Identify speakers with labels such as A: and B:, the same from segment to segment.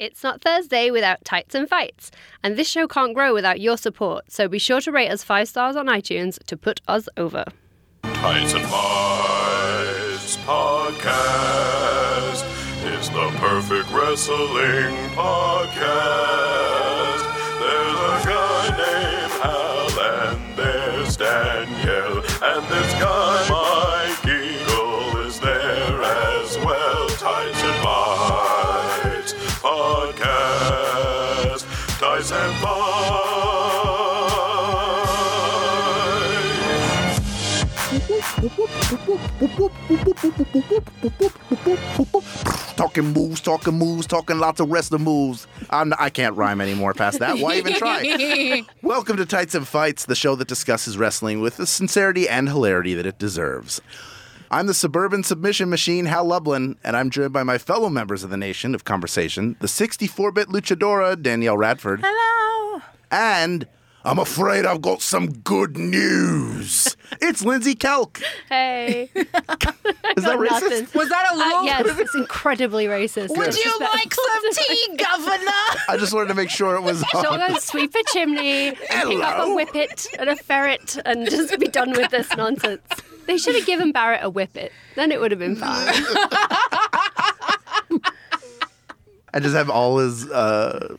A: It's not Thursday without tights and fights, and this show can't grow without your support, so be sure to rate us five stars on iTunes to put us over.
B: Tights and Fights podcast is the perfect wrestling podcast. There's a guy named Hal and there's Danielle, and this guy
C: Talking moves, talking moves, talking lots of wrestling moves. I'm, I can't rhyme anymore past that. Why even try? Welcome to Tights and Fights, the show that discusses wrestling with the sincerity and hilarity that it deserves. I'm the suburban submission machine, Hal Lublin, and I'm joined by my fellow members of the nation of conversation, the 64 bit luchadora, Danielle Radford.
D: Hello.
C: And I'm afraid I've got some good news. it's Lindsey Kelk.
A: Hey.
C: Is that racist?
A: Nothing.
D: Was that a
A: Uh, yes, it's incredibly racist.
D: Would you like some tea, Governor?
C: I just wanted to make sure it was
A: She'll
C: on.
A: go sweep a chimney, and pick up a whippet and a ferret, and just be done with this nonsense. They should have given Barrett a whippet. Then it would have been fine.
C: and just have all his uh,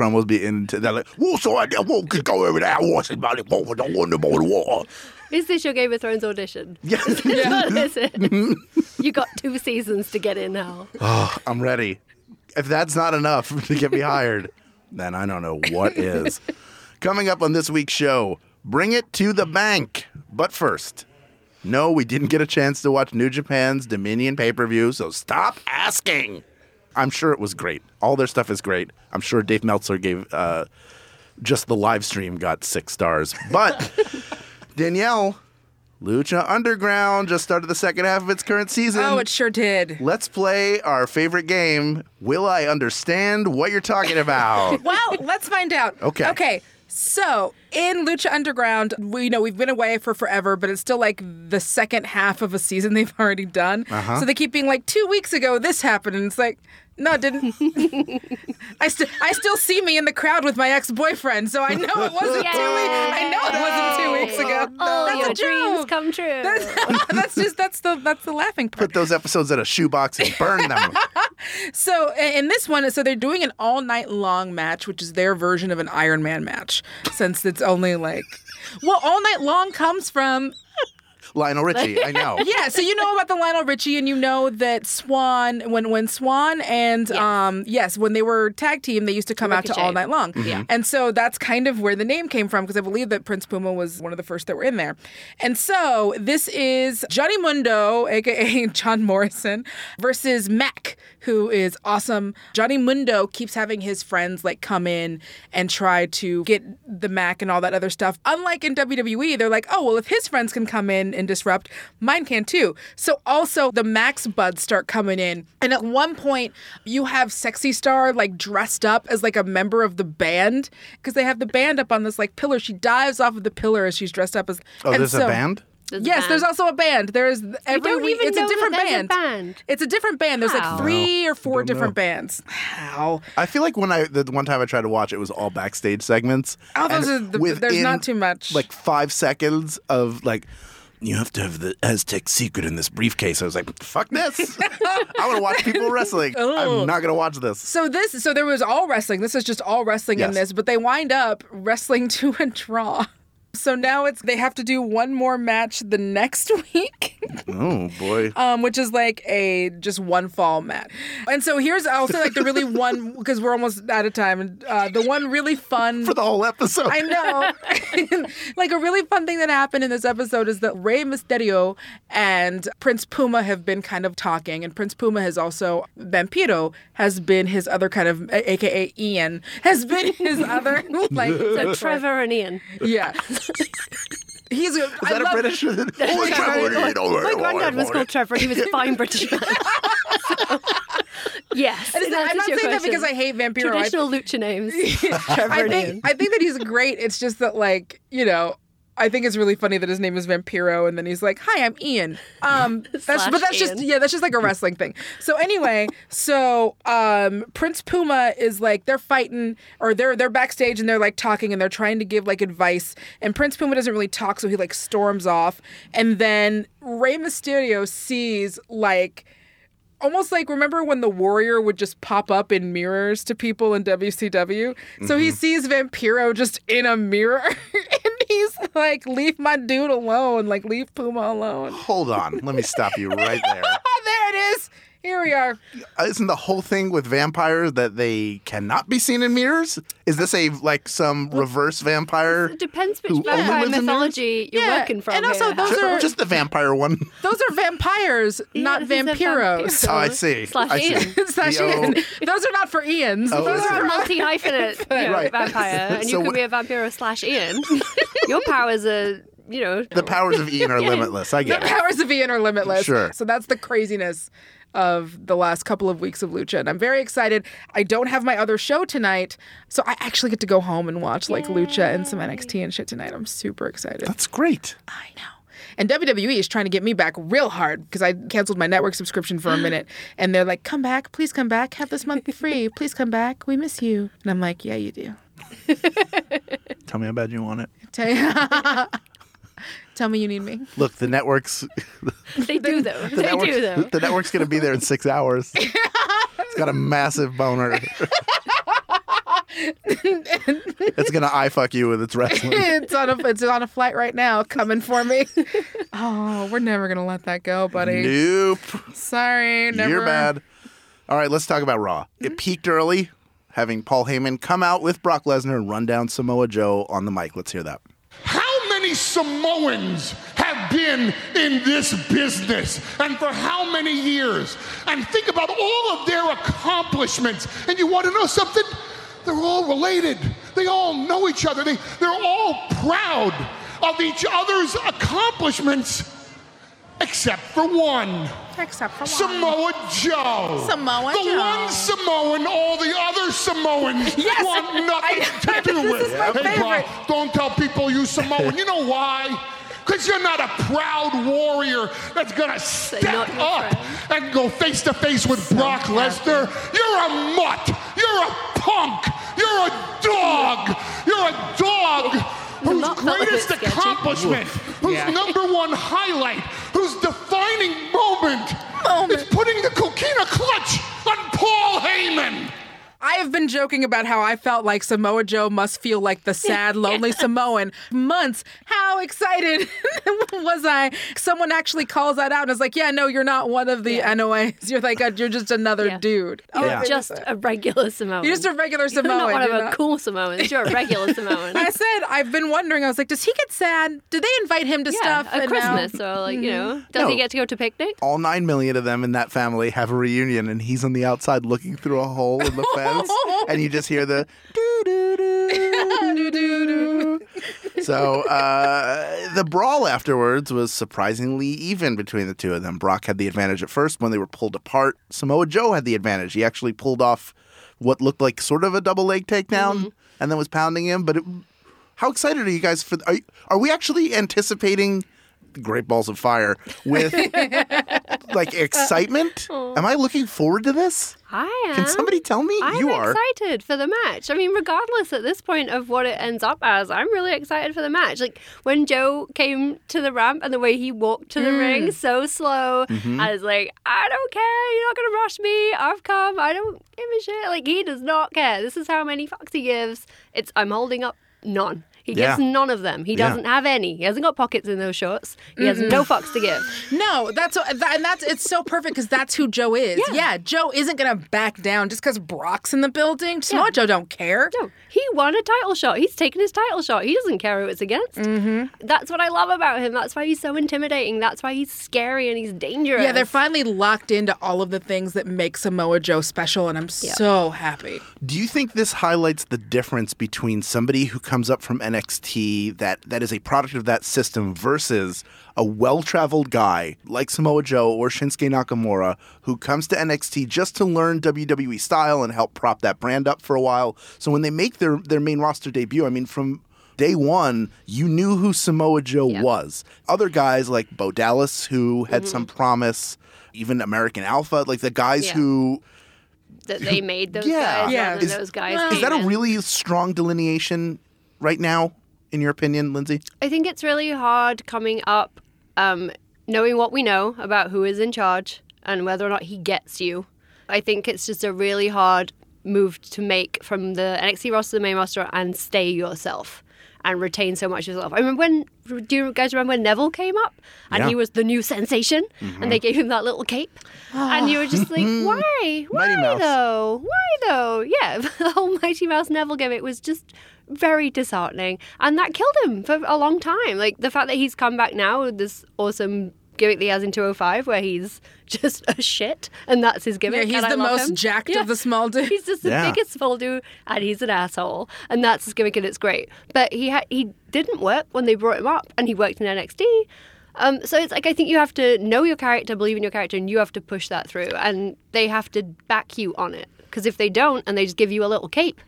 C: promos be into that. Like, what's the idea? What could go over there? What's about it? What don't want about the water?
A: Is this your Game of Thrones audition?
C: Yeah.
A: What is it? You got two seasons to get in now.
C: oh, I'm ready. If that's not enough to get me hired, then I don't know what is. Coming up on this week's show, bring it to the bank. But first, no, we didn't get a chance to watch New Japan's Dominion pay per view, so stop asking. I'm sure it was great. All their stuff is great. I'm sure Dave Meltzer gave uh, just the live stream got six stars. But Danielle, Lucha Underground just started the second half of its current season.
D: Oh, it sure did.
C: Let's play our favorite game. Will I understand what you're talking about?
D: Well, let's find out.
C: Okay.
D: Okay. So in Lucha Underground, we you know we've been away for forever, but it's still like the second half of a season they've already done.
C: Uh-huh.
D: So they keep being like, two weeks ago this happened, and it's like, no, it didn't. I still I still see me in the crowd with my ex boyfriend, so I know it wasn't two weeks. I know it wasn't two oh, weeks ago.
A: All
D: That's
A: your
D: a
A: dreams
D: joke.
A: come true.
D: That's, that's just that's the that's the laughing part.
C: Put those episodes in a shoebox and burn them.
D: So in this one, so they're doing an all night long match, which is their version of an Iron Man match, since it's only like, well, all night long comes from
C: Lionel Richie, I know.
D: yeah. So you know about the Lionel Richie, and you know that Swan, when when Swan and
A: Yes.
D: um yes, when they were tag team, they used to come out to all night long,
A: Yeah.
D: and so that's kind of where the name came from because I believe that Prince Puma was one of the first that were in there, and so this is Johnny Mundo, aka John Morrison, versus Mack, who is awesome. Johnny Mundo keeps having his friends like come in and try to get the Mack and all that other stuff. Unlike in WWE, they're like, oh well, if his friends can come in and disrupt, mine can too. So also the Mack's buds start coming in, and at one point you have Sexy Star like dressed up as like a member of the band because they have the band up on this like pillar. She dives off of the pillar as she's dressed up as.
C: Oh,
D: and
C: there's a
D: so-
C: band?
A: There's
D: yes, there's also a band. There is every
A: don't
D: week.
A: even
D: it's
A: know
D: a different
A: there's a
D: band.
A: band.
D: It's a different band. There's
A: How?
D: like three or four different
C: know.
D: bands. How?
C: I feel like when I the one time I tried to watch it was all backstage segments.
D: Oh, those are the, there's not too much.
C: Like five seconds of like you have to have the Aztec secret in this briefcase. I was like, fuck this. I want to watch people wrestling. I'm oh. not gonna watch this.
D: So this, so there was all wrestling. This is just all wrestling in this, but they wind up wrestling to a draw. So now it's they have to do one more match the next week,
C: Oh boy.
D: um, which is like a just one fall match. And so here's I'll say like the really one because we're almost out of time. And uh, the one really fun
C: For the whole episode.
D: I know. like a really fun thing that happened in this episode is that Rey Mysterio and Prince Puma have been kind of talking, and Prince Puma has also Vampiro has been his other kind of, aka Ian, has been his other like.
A: So Trevor and Ian.
D: yeah. He's a,
C: Is that a British? oh, my God.
A: My granddad was called Trevor he was a fine British man. So, yes.
D: I'm
A: in
D: not
A: answer to
D: saying
A: your
D: that because I hate Vampiro. I-
A: Traditional lucha names. Trevor
D: I think I think that he's great. It's just that like you know. I think it's really funny that his name is Vampiro, and then he's like, "Hi, I'm Ian." Um, that's but that's just yeah, that's just like a wrestling thing. So anyway, so um, Prince Puma is like they're fighting, or they're they're backstage and they're like talking and they're trying to give like advice, and Prince Puma doesn't really talk, so he like storms off, and then Rey Mysterio sees like almost like remember when the warrior would just pop up in mirrors to people in WCW? So he sees Vampiro just in a mirror he's like, leave my dude alone, like leave Puma alone.
C: Hold on. Let me stop you right there.
D: There it is. Here we are.
C: Uh, isn't the whole thing with vampires that they cannot be seen in mirrors? Is this a like some reverse vampire?
A: It depends which vampire mythology you're
D: Yeah,
A: working from.
D: and also
A: here.
D: those
C: Ju-
D: are-
C: Just the vampire one.
D: Those are vampires,
A: Yeah,
D: not
A: this is
D: vampiros.
C: Oh, I see.
A: Slash
C: I see.
D: Slash Ian. Those are not for Ian's.
C: Oh,
D: Those are
A: multi hyphenate you know,
C: Right.
A: vampire, and
C: So
A: you
C: wh-
A: could be a vampiro slash Ian. Your powers are, you know,
C: The powers of Ian are limitless. I
D: the
C: get it.
D: powers of Ian are limitless.
C: Sure.
D: So that's the craziness of the last couple of weeks of Lucha. And I'm very excited. I don't have my other show tonight. So I actually get to go home and watch like Lucha and some NXT and shit tonight. I'm super excited.
C: That's great.
D: I know. And WWE is trying to get me back real hard because I canceled my network subscription for a minute. And they're like, come back, please come back, have this month free. Please come back. We miss you. And I'm like, yeah, you do.
C: Tell me how bad you want it.
D: Tell, Tell me you need me.
C: Look, the network's
A: they do though.
C: the
A: They
C: network's,
A: do though.
C: the network's gonna be there in six hours. it's got a massive boner. it's gonna eye fuck you with its wrestling.
D: it's on a it's on a flight right now, coming for me. Oh, we're never gonna let that go, buddy.
C: Nope.
D: Sorry, never.
C: You're bad. All right, let's talk about Raw. It mm-hmm. peaked early, having Paul Heyman come out with Brock Lesnar and run down Samoa Joe on the mic. Let's hear that.
E: How Samoans have been in this business and for how many years? And think about all of their accomplishments. And you want to know something? They're all related. They all know each other. They, they're all proud of each other's accomplishments, except for one.
D: Except for one.
E: Samoa Joe.
D: Samoa
E: the
D: Joe.
E: The one Samoan all the other Samoans
D: Yes,
E: want nothing
D: I-
E: to do
D: this
E: with.
D: is my
E: hey,
D: favorite.
E: Brock, don't tell people you Samoan. You know why? Because you're not a proud warrior that's going to step up
A: friend.
E: and go face to face with Brock Lesnar. You're a mutt. You're a punk. You're a dog. You're a dog whose
A: mutt felt a bit
E: greatest accomplishment, whose number one highlight, whose defining moment, is putting the coquina clutch on Paul Heyman.
D: I have been joking about how I felt like Samoa Joe must feel like the sad, lonely Samoan months. How excited was I? Someone actually calls that out and is like, "Yeah, no, you're not one of the
A: Yeah.
D: Anoa'is. You're like, a, you're just another
A: Yeah.
D: dude. Oh,
A: You're
C: Yeah.
A: just a regular Samoan.
D: You're just a regular
A: You're
D: Samoan.
A: not one of
D: you're
A: a
D: not-
A: cool Samoans. You're a regular Samoan.
D: I said I've been wondering. I was like, does he get sad? Do they invite him to
A: yeah,
D: stuff
A: at
D: and now-
A: Christmas or like you mm-hmm. know, does
C: No.
A: he get to go to picnic?
C: All nine million of them in that family have a reunion, and he's on the outside looking through a hole in the fence, and you just hear the doo doo doo doo doo. So uh, the brawl afterwards was surprisingly even between the two of them. Brock had the advantage at first when they were pulled apart. Samoa Joe had the advantage. He actually pulled off what looked like sort of a double leg takedown, and then was pounding him. But it, how excited are you guys for? Are, are we actually anticipating? Great balls of fire with like excitement. Am I looking forward to this?
A: I am.
C: Can somebody tell me?
A: I'm
C: you are.
A: excited for the match. I mean, regardless at this point of what it ends up as, I'm really excited for the match. Like when Joe came to the ramp and the way he walked to the
C: Mm.
A: ring so slow,
C: Mm-hmm.
A: I was like, I don't care. You're not gonna rush me. I've come. I don't give a shit. Like he does not care. This is how many fucks he gives. It's I'm holding up none. He gives
C: Yeah.
A: none of them. He doesn't have any. He hasn't got pockets in those shorts. He has no fucks to give.
D: No, that's that, and that's it's so perfect because that's who Joe is.
A: Yeah.
D: Yeah, Joe isn't gonna back down just because Brock's in the building. Samoa
A: Yeah.
D: Joe don't care.
A: No, he won a title shot. He's taken his title shot. He doesn't care who it's against. Mm-hmm. That's what I love about him. That's why he's so intimidating. That's why he's scary and he's dangerous.
D: Yeah, they're finally locked into all of the things that make Samoa Joe special, and I'm so happy.
C: Do you think this highlights the difference between somebody who comes up from NXT that that is a product of that system versus a well-traveled guy like Samoa Joe or Shinsuke Nakamura who comes to NXT just to learn WWE style and help prop that brand up for a while. So when they make their their main roster debut, I mean from day one, you knew who Samoa Joe
A: Yeah.
C: was. Other guys like Bo Dallas, who had some promise, even American Alpha, like the guys
A: Mm-hmm. Yeah.
C: who.
A: That they made those
C: Yeah.
A: guys
D: Yeah.
A: rather
C: Is-
A: those guys.
D: Well-
C: Is
A: came
C: that a really strong delineation right now, in your opinion, Lindsey?
A: I think it's really hard coming up, um, knowing what we know about who is in charge and whether or not he gets you. I think it's just a really hard move to make from the NXT roster to the main roster and stay yourself and retain so much of yourself. I remember when, do you guys remember when Neville came up and
C: Yeah.
A: he was the new sensation and they gave him that little cape? and you were just like, why? Why though? Why though? Yeah, the whole Mighty Mouse Neville gimmick was just very disheartening. And that killed him for a long time. Like the fact that he's come back now with this awesome gimmick that he has in 205 where he's just a shit and that's his gimmick.
D: Yeah,
A: gimmick.
D: he's
A: and I
D: the
A: love
D: most
A: him.
D: jacked
A: Yeah.
D: of the small dudes.
A: He's just the
C: Yeah.
A: biggest small dude, and he's an asshole, and that's his gimmick, and it's great. But he ha- he didn't work when they brought him up, and he worked in NXT. Um, so it's like I think you have to know your character, believe in your character, and you have to push that through, and they have to back you on it. Because if they don't, and they just give you a little cape,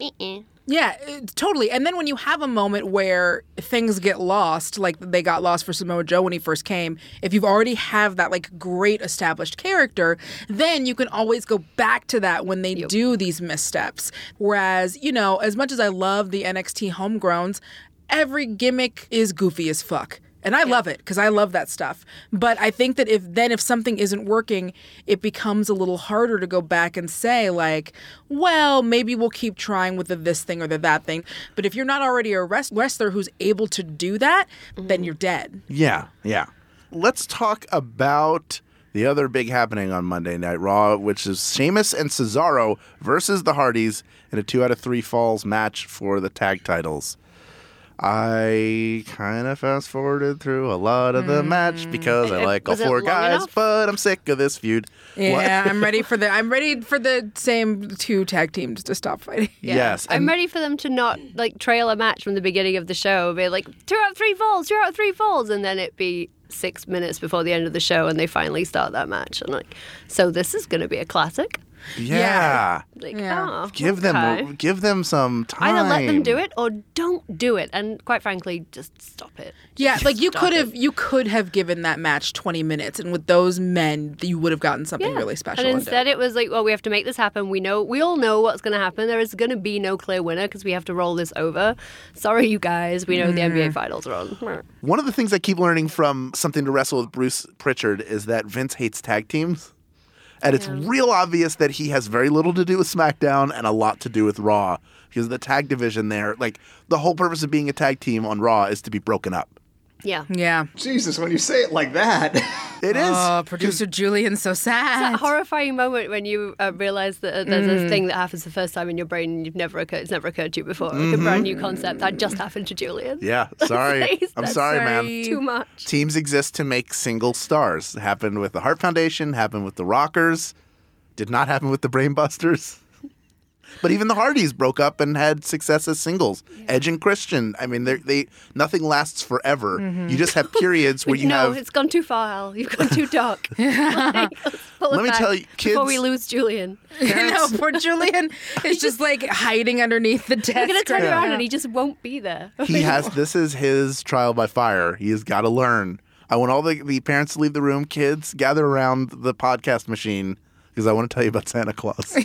A: uh-uh.
D: Yeah, totally. And then when you have a moment where things get lost, like they got lost for Samoa Joe when he first came, if you've already have that like great established character, then you can always go back to that when they do these missteps. Whereas, you know, as much as I love the NXT homegrowns, every gimmick is goofy as fuck. And I love it because I love that stuff. But I think that if then if something isn't working, it becomes a little harder to go back and say like, well, maybe we'll keep trying with the this thing or the that thing. But if you're not already a wrest- wrestler who's able to do that, then mm-hmm. you're dead.
C: Yeah, yeah. Let's talk about the other big happening on Monday Night Raw, which is Sheamus and Cesaro versus the Hardys in a two out of three falls match for the tag titles. I kind of fast forwarded through a lot of the match hmm. because I like all
A: Was it
C: four
A: long
C: guys,
A: enough?
C: but I'm sick of this feud.
D: Yeah, I'm ready for the I'm ready for the same two tag teams to stop fighting.
A: Yeah.
C: Yes,
A: I'm
C: and-
A: ready for them to not like trail a match from the beginning of the show, be like two out of three falls, two out of three falls, and then it be six minutes before the end of the show, and they finally start that match. And like, so this is going to be a classic.
C: Yeah.
A: Like,
D: Yeah.
A: oh,
C: Give
A: okay.
C: them give them some time.
A: either let them do it or don't do it, and quite frankly, just stop it.
D: Yeah, like you could have you could have given that match 20 minutes and with those men you would have gotten something
A: Yeah.
D: really special.
A: And
D: and
A: instead,
D: dope.
A: it was like, well, we have to make this happen. We know, we all know what's going to happen. There is going to be no clear winner because we have to roll this over. Sorry, you guys. We know the mm. NBA finals are on.
C: One of the things I keep learning from something to wrestle with Bruce Prichard is that Vince hates tag teams. And it's real obvious that he has very little to do with SmackDown and a lot to do with Raw. Because the tag division there, like the whole purpose of being a tag team on Raw is to be broken up.
A: Yeah.
D: yeah.
F: Jesus, when you say it like that.
C: It is.
D: Oh, producer Julian's so sad.
A: It's that horrifying moment when you uh, realize that uh, there's a thing that happens the first time in your brain and you've never occurred, it's never occurred to you before. Like a brand new concept that just happened to Julian.
C: yeah, sorry. I'm
A: That's
C: sorry, man.
A: Too much.
C: Teams exist to make single stars. Happened with the Hart Foundation, happened with the Rockers, did not happen with the Brainbusters. But even the Hardys broke up and had success as singles. Edge and Christian. I mean, they they nothing lasts forever. Mm-hmm. You just have periods where you
A: no,
C: have.
A: it's gone too far, Al. You've gone too dark. Like, let's pull it
C: Let me tell you, kids.
A: Before we lose Julian.
D: no, poor Julian is just like hiding underneath the desk.
A: We're going to turn
D: right
A: around
D: now.
A: and he just won't be there.
C: he has this is his trial by fire. He has got to learn. I want all the, the parents to leave the room. Kids, gather around the podcast machine because I want to tell you about Santa Claus.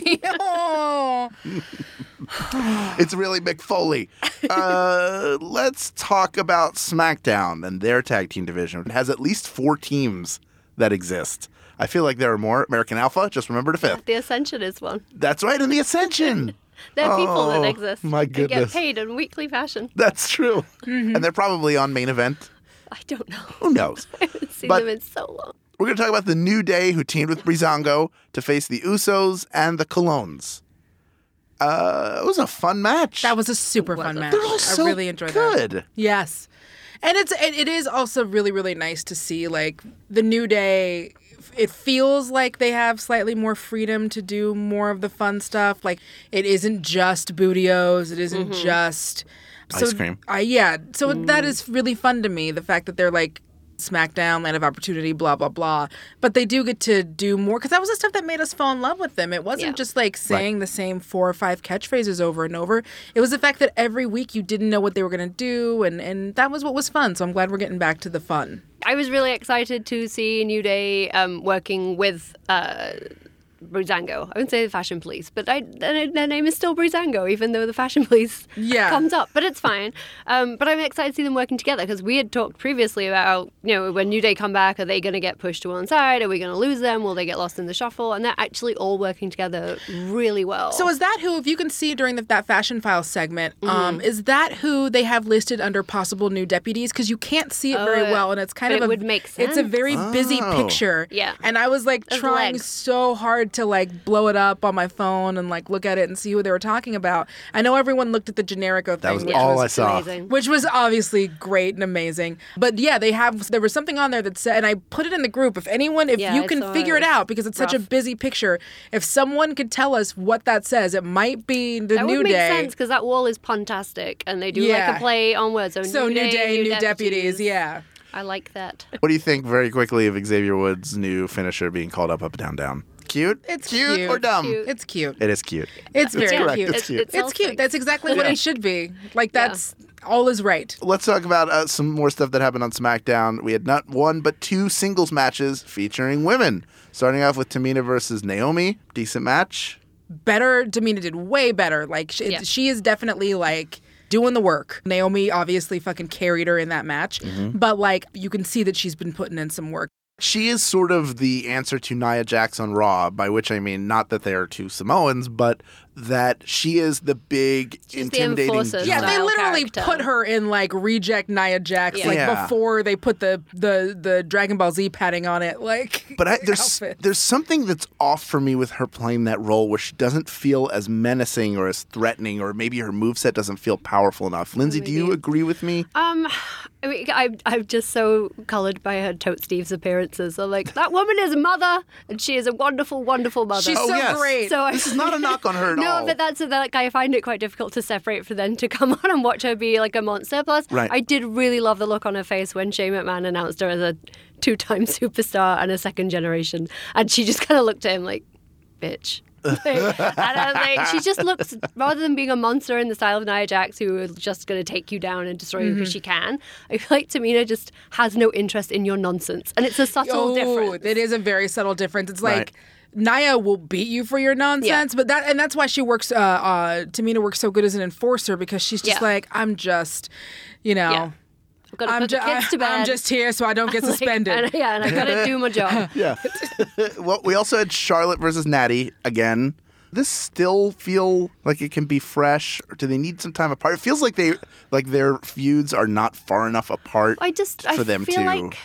D: Oh.
C: it's really Mick Foley. Uh, let's talk about SmackDown and their tag team division. It has at least four teams that exist. I feel like there are more. American Alpha, just remember the fifth.
A: the Ascension is one.
C: That's right, and the Ascension.
A: They're people
C: Oh,
A: that exist.
C: my
A: goodness. They
C: get
A: paid in weekly fashion.
C: That's true.
A: Mm-hmm.
C: And they're probably on main event.
A: I don't know.
C: Who knows?
A: I haven't seen
C: But-
A: them in so long.
C: We're going to talk about the New Day who teamed with Breezango to face the Usos and the Colons. Uh, it was a fun match.
D: That was a super fun
A: a-
D: match.
C: They're all so
D: I really enjoyed that.
C: good.
D: Yes. And it's it, it is also really really nice to see like the new day it feels like they have slightly more freedom to do more of the fun stuff like it isn't just Booty-O's it isn't just
C: Ice cream.
D: I yeah so that is really fun to me the fact that they're like SmackDown, Land of Opportunity, blah blah blah. But they do get to do more because that was the stuff that made us fall in love with them. It wasn't
A: Yeah.
D: just like saying the same four or five catchphrases over and over. It was the fact that every week you didn't know what they were going to do, and and that was what was fun. So I'm glad we're getting back to the fun.
A: I was really excited to see New Day um, working with uh, Breezango. I wouldn't say the Fashion Police, but I, their, their name is still Breezango, even though the Fashion Police
D: Yeah.
A: comes up. But it's fine. Um, but I'm excited to see them working together because we had talked previously about, you know, when New Day come back, are they going to get pushed to one side? Are we going to lose them? Will they get lost in the shuffle? And they're actually all working together really well.
D: So is that who, if you can see during the, that Fashion File segment,
A: Mm-hmm.
D: um, is that who they have listed under possible new deputies? Because you can't see it very
A: Oh,
D: well, and it's kind of
A: it
D: a,
A: would make sense.
D: It's a
A: sense.
D: very busy
C: Oh.
D: picture.
A: Yeah.
D: and I was like
A: Those
D: trying
A: legs.
D: so hard to like blow it up on my phone and like look at it and see who they were talking about. I know everyone looked at the Generico thing, that
C: was
D: which
C: all
D: was
C: I saw.
A: Amazing.
D: which was obviously great and amazing. But yeah, they have there was something on there that said, and I put it in the group. If anyone, if
A: Yeah,
D: you
A: I
D: can figure
A: it.
D: it out, because it's such a busy picture, if someone could tell us what that says, it might be the
A: that
D: new
A: would make
D: day.
A: sense because that wall is puntastic and they do
D: Yeah.
A: like a play on words. So,
D: So new day, new, deputies. Yeah.
A: I like that.
C: What do you think, very quickly, of Xavier Woods' new finisher being called up, up, down, down? Cute?
D: It's
C: cute,
D: cute.
C: or dumb?
A: Cute.
D: It's cute.
C: It is cute.
D: It's very
C: correct.
D: cute.
C: It's cute.
A: It
D: It's cute.
A: things.
D: That's exactly what
C: Yeah.
D: it should be. Like that's all is right.
C: Let's talk about uh, some more stuff that happened on SmackDown. We had not one but two singles matches featuring women. Starting off with Tamina versus Naomi, decent match.
D: Better. Tamina did way better. Like she,
A: Yeah.
D: she is definitely like doing the work. Naomi obviously fucking carried her in that match, but like you can see that she's been putting in some work.
C: She is sort of the answer to Nia Jax on Raw, by which I mean not that they are two Samoans, but that she is the big
A: She's
C: intimidating.
A: enforcer.
D: Yeah, they literally
A: character.
D: put her in like reject Nia Jax
A: Yeah.
D: like
C: Yeah.
D: before they put the the the Dragon Ball Z padding on it. Like,
C: But I, there's
D: outfit.
C: there's something that's off for me with her playing that role where she doesn't feel as menacing or as threatening, or maybe her moveset doesn't feel powerful enough. Lindsey, do you agree with me?
A: Um, I mean, I'm, I'm just so coloured by her Total Divas appearances. So, like, that woman is a mother, and she is a wonderful, wonderful mother.
D: She's
C: Oh,
D: so
C: yes.
D: great.
A: so I,
C: This is not a knock on her at
A: no,
C: all.
A: but that's like I find it quite difficult to separate for them to come on and watch her be like a monster. Plus,
C: Right.
A: I did really love the look on her face when Shane McMahon announced her as a two-time superstar and a second generation, and she just kind of looked at him like, "Bitch." and I was like, she just looks rather than being a monster in the style of Nia Jax, who is just going to take you down and destroy you because mm-hmm. she can. I feel like Tamina just has no interest in your nonsense, and it's a subtle
D: oh,
A: difference.
D: it is a very subtle difference. It's
C: Right.
D: Like. Nia will beat you for your nonsense, but that and that's why she works. Uh, uh, Tamina works so good as an enforcer because she's just
A: Yeah.
D: like I'm just, you know,
A: Yeah. I've got to
D: I'm,
A: put
D: ju-
A: the kids to bed.
D: I'm just here so I don't get
A: Like,
D: suspended.
A: and- yeah, and I got to do my job.
C: Yeah. well, we also had Charlotte versus Natty again. This still feel like it can be fresh, or do they need some time apart? It feels like they like their feuds are not far enough apart.
A: I just
C: for
A: I
C: them
A: feel
C: to-
A: like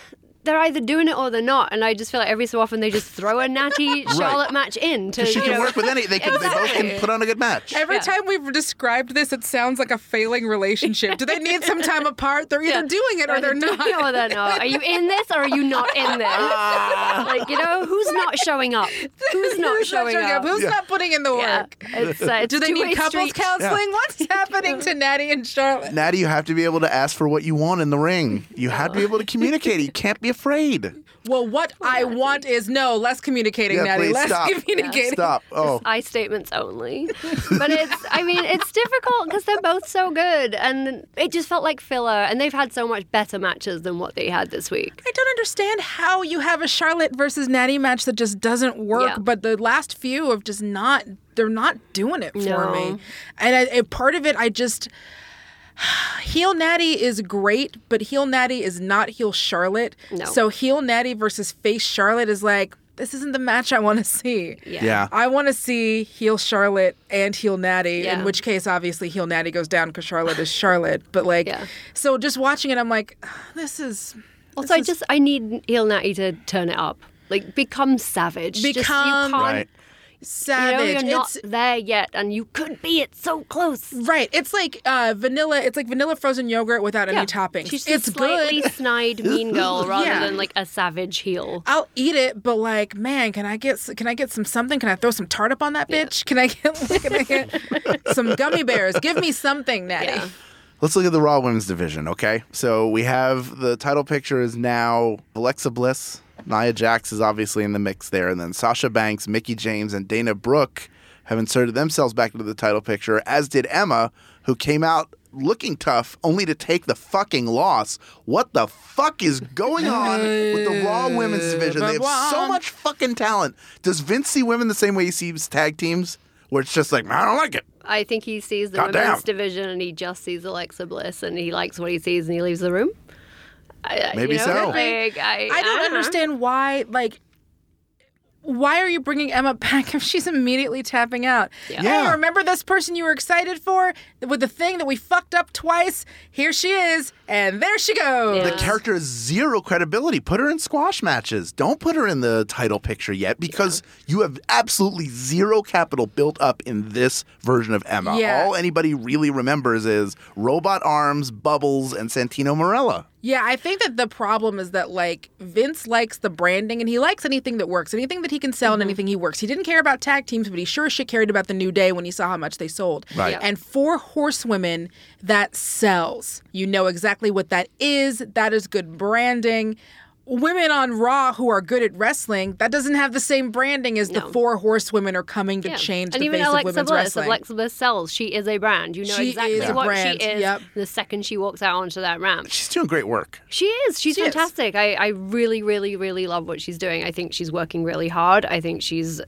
A: they're either doing it or they're not, and I just feel like every so often they just throw a natty Charlotte match in to
C: she
A: you
C: can
A: know,
C: work with any. They can. They both can put on a good match.
D: Every
A: Yeah.
D: time we've described this, it sounds like a failing relationship. Do they need some time apart? They're either
A: Yeah.
D: doing it or they're
A: doing
D: not.
A: it or they're not. Are you in this or are you not in this? like you know, who's not showing up? Who's not
D: Who's not
A: showing
D: showing
A: up?
D: Who's
C: Yeah.
D: not putting in the
A: yeah,
D: work?
A: it's, uh, it's
D: Do they need couples
A: street.
D: counseling? What's happening to Natty and Charlotte?
C: Natty, you have to be able to ask for what you want in the ring. You have to be able to communicate. You can't be afraid.
D: Well, what I want is no less communicating,
C: Yeah,
D: Natty.
C: please
D: Less
C: stop.
D: communicating.
C: Stop. Oh,
A: I statements only. But it's, I mean, it's difficult because they're both so good. And it just felt like filler. And they've had so much better matches than what they had this week.
D: I don't understand how you have a Charlotte versus Natty match that just doesn't work,
A: Yeah.
D: but the last few have just not. They're not doing it for
A: No.
D: me, and I, a part of it, I just heel Natty is great, but heel Natty is not heel Charlotte.
A: No.
D: So heel Natty versus face Charlotte is like this isn't the match I want to see.
C: yeah.
D: I want to see heel Charlotte and heel Natty,
A: Yeah.
D: in which case, obviously, heel Natty goes down because Charlotte is Charlotte. But, like,
A: Yeah.
D: so just watching it, I'm like, this is.
A: Also, I just I need heel Natty to turn it up. Like become savage. Just-
D: Become-
A: you can't,
C: Right.
A: You know,
D: savage.
A: you're not there yet, and you could be. It's so close.
D: right. It's like uh, vanilla. It's like vanilla frozen yogurt without any toppings.
A: She's
D: it's
A: a slightly
D: good.
A: snide mean girl rather
D: Yeah.
A: than like a savage heel.
D: I'll eat it, but like, man, can I get can I get some something? Can I throw some tart up on that bitch? Can I get can I get some gummy bears? Give me something, Natty.
A: Yeah.
C: Let's look at the Raw Women's Division, okay? So we have the title picture is now Alexa Bliss. Nia Jax is obviously in the mix there. And then Sasha Banks, Mickie James, and Dana Brooke have inserted themselves back into the title picture, as did Emma, who came out looking tough only to take the fucking loss. What the fuck is going on with the Raw Women's Division? They have so much fucking talent. Does Vince see women the same way he sees tag teams? Where it's just like, I don't like it.
A: I think he sees the
C: Goddamn.
A: women's division and he just sees Alexa Bliss and he likes what he sees and he leaves the room. I, I-
C: Maybe
A: you know,
C: so.
A: Like, I,
D: I don't
A: know.
D: understand why, like, why are you bringing Emma back if she's immediately tapping out?
A: Yeah.
D: Hey, remember this person you were excited for with the thing that we fucked up twice? Here she is, and there she goes.
C: The character has zero credibility. Put her in squash matches. Don't put her in the title picture yet because you have absolutely zero capital built up in this version of Emma.
D: Yeah.
C: All anybody really remembers is robot arms, bubbles, and Santino Marella.
D: Yeah, I think that the problem is that like Vince likes the branding and he likes anything that works, anything that he can sell and mm-hmm. anything he works. He didn't care about tag teams, but he sure as shit cared about the New Day when he saw how much they sold.
C: Right.
A: Yeah.
D: And four horsewomen that sells. You know exactly what that is. That is good branding. Women on Raw who are good at wrestling, that doesn't have the same branding as the four horsewomen are coming to
A: Yeah.
D: change
A: and
D: the
A: even
D: face
A: Alexa
D: of women's
A: Bliss,
D: wrestling.
A: Alexa Bliss sells. She is a brand. You know
D: She
A: exactly
D: is a
A: what
D: brand.
A: she is
D: Yep.
A: the second she walks out onto that ramp.
C: She's doing great work.
A: She is. She's
D: She is.
A: fantastic. I, I really, really, really love what she's doing. I think she's working really hard. I think she's,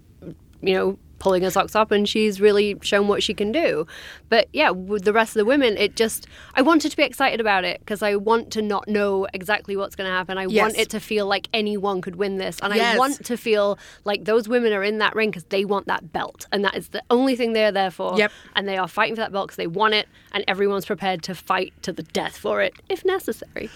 A: you know, pulling her socks up and she's really shown what she can do. But yeah, with the rest of the women, it just, I wanted to be excited about it because I want to not know exactly what's going to happen. I
D: Yes.
A: want it to feel like anyone could win this. And
D: Yes.
A: I want to feel like those women are in that ring because they want that belt. And that is the only thing they're there for.
D: Yep.
A: And they are fighting for that belt because they want it. And everyone's prepared to fight to the death for it if necessary.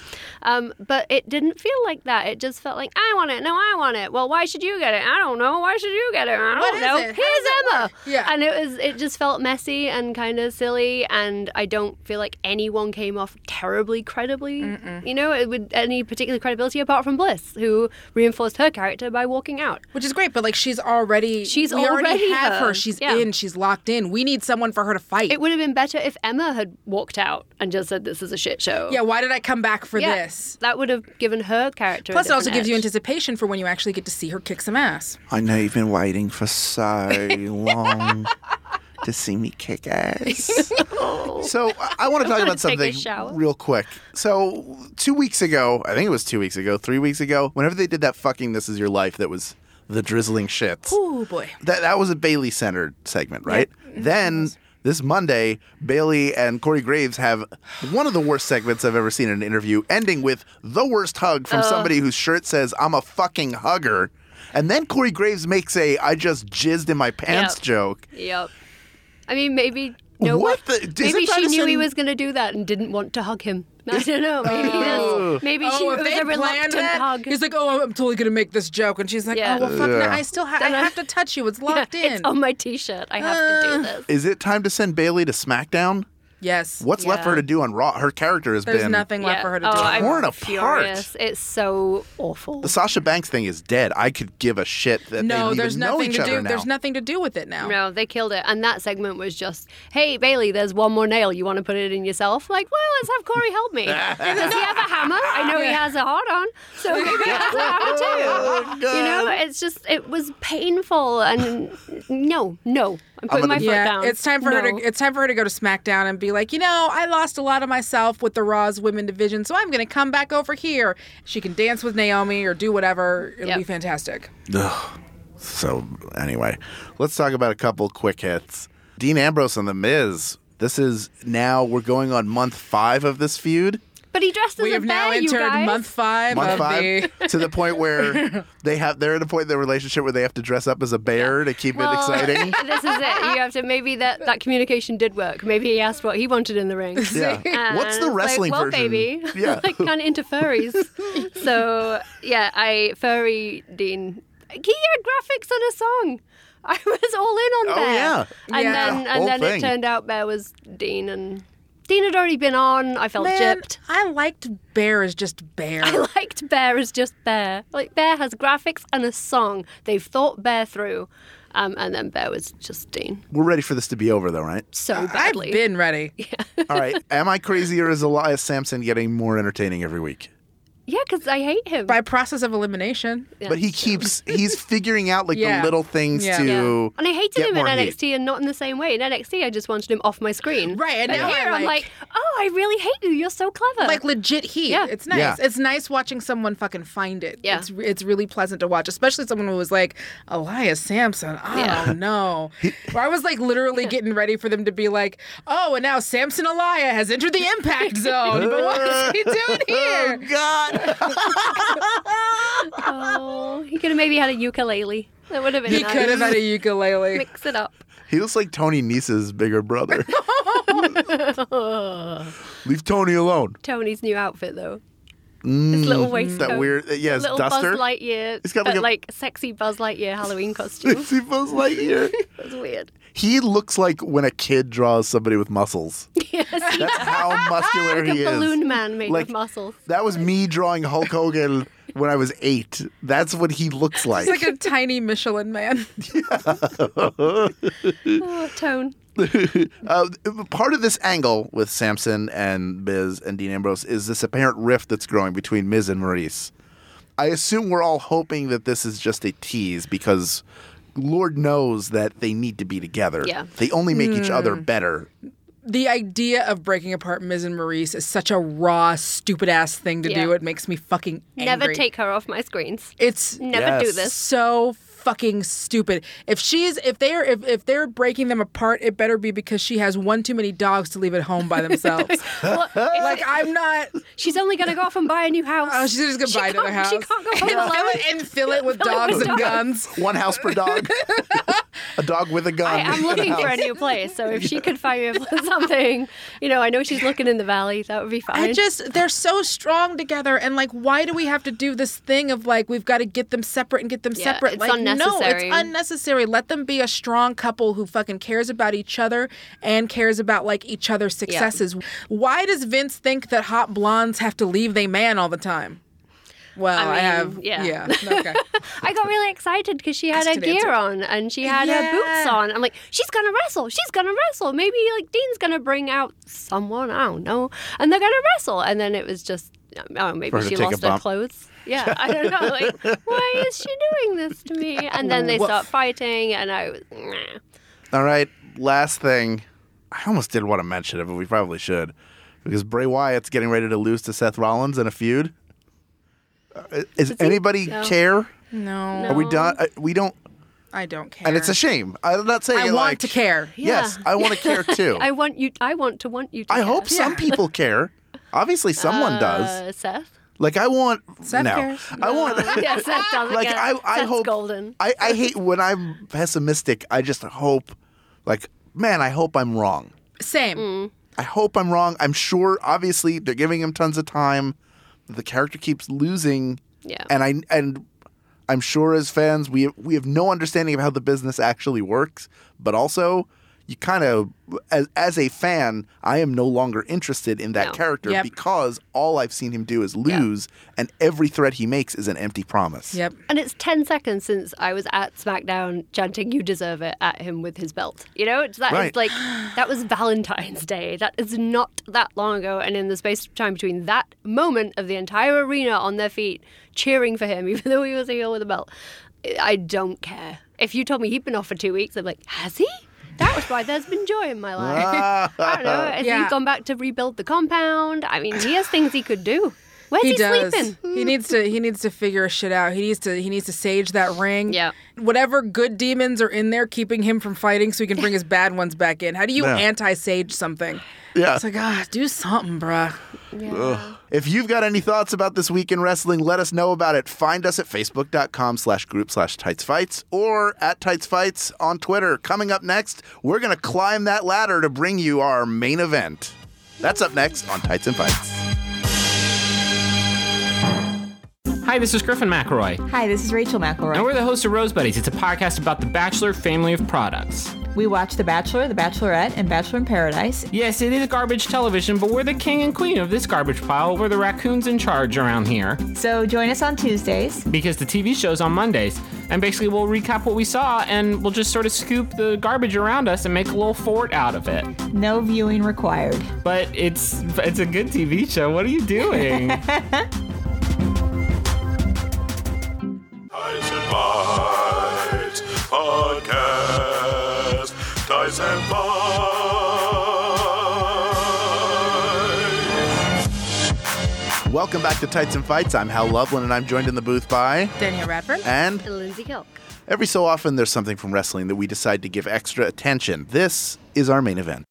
A: Um, but it didn't feel like that. It just felt like, I want it. No, I want it. Well, why should you get it? I don't know. Why should you get it? I don't
D: What
A: know.
D: It? How
A: Here's
D: does it
A: Emma.
D: Yeah.
A: And it was, it just felt messy and kind of silly. And I don't feel like anyone came off terribly credibly. You know, with any particular credibility apart from Bliss, who reinforced her character by walking out.
D: Which is great, but like she's already
A: She's
D: we already,
A: already
D: have her.
A: her.
D: She's
A: Yeah.
D: in, she's locked in. We need someone for her to fight.
A: It would have been better if Emma had walked out and just said, "This is a shit show."
D: yeah, why did I come back for
A: Yeah,
D: this?
A: That would have given her character. a
D: Plus, it also
A: different
D: gives you anticipation for when you actually get to see her kick some ass.
C: I know you've been waiting for so long to see me kick ass. so I- I want to talk about something real quick. So two weeks ago, I think it was two weeks ago, three weeks ago, whenever they did that fucking "This Is Your Life" that was the drizzling shits.
D: Oh boy.
C: That that was a Bayley centered segment, right? Then this Monday, Bayley and Corey Graves have one of the worst segments I've ever seen in an interview, ending with the worst hug from somebody whose shirt says "I'm a fucking hugger," and then Corey Graves makes a "I just jizzed in my pants"
A: Yep.
C: joke.
A: Yep. I mean, maybe no.
C: What
A: one-
C: the- is
A: maybe she
C: to
A: knew he was going to do that and didn't want to hug him. I don't know. Maybe
C: Oh.
A: that's, maybe she
D: Oh,
A: was
D: if they
A: a
D: planned
A: reluctant
D: that,
A: hug.
D: he's like, "Oh, I'm totally gonna make this joke," and she's like,
A: Yeah.
D: "Oh, well, fuck, no,
C: Yeah.
D: I still ha- I have to touch you. It's
A: Yeah,
D: locked in."
A: It's on my T-shirt. I have to
D: Uh.
A: do this.
C: Is it time to send Bayley to SmackDown?
D: Yes.
C: What's left for her to do on Raw? Her character has
D: There's
C: been
D: nothing left
A: Yeah.
D: for her to
A: oh,
D: do.
A: I'm
C: Torn apart.
A: furious. It's so awful.
C: The Sasha Banks thing is dead. I could give a shit that they
D: no,
C: don't
D: there's
C: even know
D: nothing
C: each
D: to do.
C: now.
D: There's nothing to do with it now.
A: No, they killed it. And that segment was just, hey, Bayley, there's one more nail. You want to put it in yourself? Like, well, let's have Corey help me. Does he have a hammer? I know he has a hard on. So maybe he has a hammer
C: Oh,
A: too. You know, it's just, it was painful. And no, no. I'm putting
C: gonna-
A: my foot
D: Yeah,
A: down.
D: it's time for her to it's time for her to go to SmackDown and be like, you know, I lost a lot of myself with the Raw's women division, so I'm going to come back over here. She can dance with Naomi or do whatever. It'll
A: Yep.
D: be fantastic.
C: So anyway, let's talk about a couple quick hits. Dean Ambrose and The Miz. This is now we're going on month five of this feud.
A: But he dressed as
D: We
A: a bear.
D: We have
A: bear,
D: now
A: you
D: entered
A: guys.
D: month five
C: Month
D: of
C: five
D: the.
C: to the point where they have they're at a point in their relationship where they have to dress up as a bear to keep
A: Well,
C: it exciting.
A: this is it. You have to maybe that that communication did work. Maybe he asked what he wanted in the ring.
C: Yeah.
A: And
C: What's the wrestling
A: like, well,
C: version?
A: baby,
C: Yeah.
A: like kind of into furries. so yeah, I furry Dean. He had graphics and a song. I was all in on
C: oh,
A: that.
C: Oh, yeah.
A: And
D: Yeah.
A: then and
C: whole
A: then
C: thing.
A: it turned out Bear was Dean and Dean had already been on. I felt
D: Man,
A: gypped.
D: I liked Bear as just Bear.
A: I liked Bear as just Bear. Like Bear has graphics and a song. They've thought Bear through. Um, and then Bear was just Dean.
C: We're ready for this to be over, though, right?
A: So
D: I've
A: badly.
D: been ready. Yeah.
C: All right. Am I crazy or is Elias Samson getting more entertaining every week?
A: Yeah, because I hate him.
D: By process of elimination.
A: Yeah,
C: but he
A: true.
C: keeps he's figuring out like
D: Yeah.
C: the little things
D: Yeah.
C: to
A: Yeah. And I hated
C: get
A: him in
C: more
A: NXT
C: heat.
A: and not in the same way. In NXT, I just wanted him off my screen.
D: Right, and
A: But
D: now
A: here
D: I
A: I'm
D: like-
A: like, oh, I really hate you. You're so clever.
D: Like legit heat.
A: Yeah.
D: It's nice.
C: Yeah.
D: It's nice watching someone fucking find it.
A: Yeah.
D: It's it's really pleasant to watch, especially someone who was like Elias Samson. I oh,
A: Yeah.
D: don't know. Where I was like literally getting ready for them to be like, oh, and now Samson Elia has entered the impact zone. but what is he doing here?
C: Oh
D: here?
C: God!
A: Oh, he could have maybe had a ukulele. That would have been
D: He
A: nice.
D: could have had a ukulele.
A: Mix it up.
C: he looks like Tony Nese's bigger brother. Leave Tony alone.
A: Tony's new outfit, though. His little waistcoat.
C: Mm, That weird, yeah, his
A: little
C: duster.
A: Buzz Lightyear,
C: He's got
A: but
C: like
A: like,
C: a-
A: sexy Buzz Lightyear Halloween costume.
C: See Buzz Lightyear.
A: That's weird.
C: He looks like when a kid draws somebody with muscles.
A: Yes, he
C: That's how muscular
A: like
C: he
A: a
C: is.
A: balloon man made
C: Like,
A: of muscles.
C: That was me drawing Hulk Hogan when I was eight. That's what he looks like.
D: He's like a tiny Michelin man.
A: Oh, tone.
C: uh, part of this angle with Samson and Miz and Dean Ambrose is this apparent rift that's growing between Miz and Maryse. I assume we're all hoping that this is just a tease because Lord knows that they need to be together.
A: Yeah.
C: They only make each other
D: Hmm.
C: better.
D: The idea of breaking apart Miz and Maryse is such a raw, stupid ass thing to
A: Yeah.
D: do. It makes me fucking angry.
A: Never take her off my screens.
D: It's
A: Never do this.
D: so fucking stupid. If she's if they're if, if they're breaking them apart, it better be because she has one too many dogs to leave at home by themselves.
A: Well,
D: like I'm not.
A: she's only gonna go off and buy a new house.
D: Oh, she's just gonna
A: She
D: buy another
A: can't-
D: house.
A: She can't go
D: and,
A: home
D: fill
A: alone.
D: it, and fill it with
A: Fill it
D: dogs
A: with
D: and
A: dogs.
D: guns.
C: One house per dog. a dog with a gun.
A: I am
C: in a
A: looking for a new place, so if she could find me something, you know, I know she's looking in the valley. That would be fine.
D: I just they're so strong together and like why do we have to do this thing of like we've got to get them separate and get them
A: Yeah,
D: separate?
A: it's
D: like no, it's unnecessary. Let them be a strong couple who fucking cares about each other and cares about like each other's successes. Why does Vince think that hot blondes have to leave their man all the time? Well, I,
A: I
D: have
A: yeah.
D: yeah. Okay.
A: I got really excited because she had
D: Asked
A: her gear
D: answered.
A: on and she had her boots on. I'm like, she's gonna wrestle. She's gonna wrestle. Maybe like Dean's gonna bring out someone. I don't know, and they're gonna wrestle. And then it was just, oh, maybe
C: For her to
A: she lost her clothes. Yeah, I don't know. Like, why is she doing this to me? And then they start fighting, and I was, nah.
C: All right, last thing. I almost didn't want to mention it, but we probably should. Because Bray Wyatt's getting ready to lose to Seth Rollins in a feud. Uh, Is anybody
A: No.
C: care?
D: No,
C: Are we done? Uh, we don't.
D: I don't care.
C: And it's a shame. I'm not saying
D: I
C: it
D: want
C: like,
D: to care.
C: Yes,
A: Yeah.
C: I want to care too.
A: I want you. I want to want you. to
C: I
A: care.
C: hope some people care. Obviously, someone does.
A: Uh, Seth.
C: Like I want.
D: Seth
C: no,
D: cares.
C: I want.
A: yeah, Seth doesn't
C: like I. I
A: Seth's
C: hope.
A: golden.
C: I, I hate when I'm pessimistic. I just hope, like, man, I hope I'm wrong.
D: Same.
A: Mm.
C: I hope I'm wrong. I'm sure. Obviously, they're giving him tons of time. The character keeps losing,
A: Yeah.
C: and I and I'm sure as fans we we have no understanding of how the business actually works. But also, you kind of as as a fan, I am no longer interested in that
A: No.
C: character
D: Yep.
C: because all I've seen him do is lose, and every threat he makes is an empty promise.
D: Yep.
A: And it's 10 seconds since I was at SmackDown chanting, You deserve it, at him with his belt. You know, it's that is
C: Right.
A: like, that was Valentine's Day. That is not that long ago. And in the space of time between that moment of the entire arena on their feet cheering for him, even though he was a heel with a belt, I don't care. If you told me he'd been off for two weeks, I'd be like, Has he? That was why there's been joy in my life. I don't know. Has
D: Yeah.
A: he gone back to rebuild the compound? I mean, he has things he could do. Where's he,
D: he does.
A: sleeping?
D: He needs to. He needs to figure a shit out. He needs to. He needs to sage that ring.
A: Yeah.
D: Whatever good demons are in there, keeping him from fighting, so he can bring his bad ones back in. How do you
C: Yeah.
D: anti-sage something?
C: Yeah.
D: It's like ah, do something, bruh. Yeah.
C: If you've got any thoughts about this week in wrestling, let us know about it. Find us at facebook.com slash group slash tights fights or at tights fights on Twitter. Coming up next, we're going to climb that ladder to bring you our main event. That's up next on Tights and Fights.
G: Hi, this is Griffin McElroy,
H: Hi, this is Rachel McElroy.
G: and we're the hosts of Rose Buddies. It's a podcast about the Bachelor family of products.
H: We watch The Bachelor, The Bachelorette, and Bachelor in Paradise.
G: Yes, it is garbage television, but we're the king and queen of this garbage pile. We're the raccoons in charge around here
H: So join us on Tuesdays.
G: because the TV show's on Mondays. and basically we'll recap what we saw and we'll just sort of scoop the garbage around us and make a little fort out of it.
H: No viewing required.
G: But it's it's a good TV show. What are you doing?
B: Dice and Bites Podcast. Dice and Bites.
C: Welcome back to Tights and Fights. I'm Hal Lublin, and I'm joined in the booth by
D: Danielle Radford.
C: and
A: And Lindsey Kelk.
C: every so often there's something from wrestling that we decide to give extra attention. This is our main event.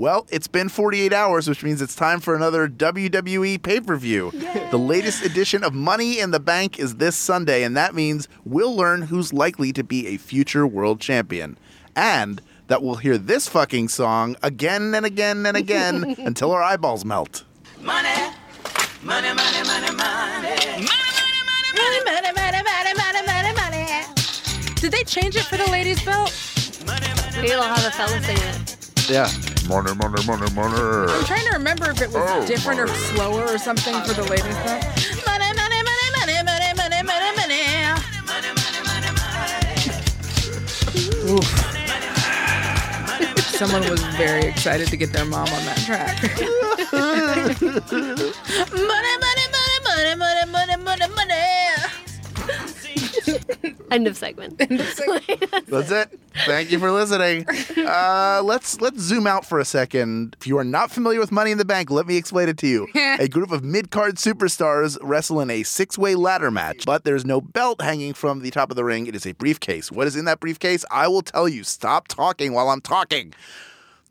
C: Well, it's been 48 hours, which means it's time for another WWE pay per view. The latest edition of Money in the Bank is this Sunday, and that means we'll learn who's likely to be a future world champion. And that we'll hear this fucking song again and again and again until our eyeballs melt.
D: Money, money, money, money, money, money, money, money, money. money, money, money, money. Did they change it for the ladies' belt?
A: Maybe I'll have a fella sing it.
C: Yeah.
E: Money, money, money, money.
D: I'm trying to remember if it was
E: Oh,
D: different or slower or something for the ladies' belt. Money, money, money, money, money, money, money, money. money. Oof. Someone was very excited to get their mom on that track. money, money, money,
A: End of segment.
C: That's it. Thank you for listening. Uh, let's let's zoom out for a second. If you are not familiar with Money in the Bank, let me explain it to you. a group of mid-card superstars wrestle in a six-way ladder match, but there's no belt hanging from the top of the ring. It is a briefcase. What is in that briefcase? I will tell you. Stop talking while I'm talking.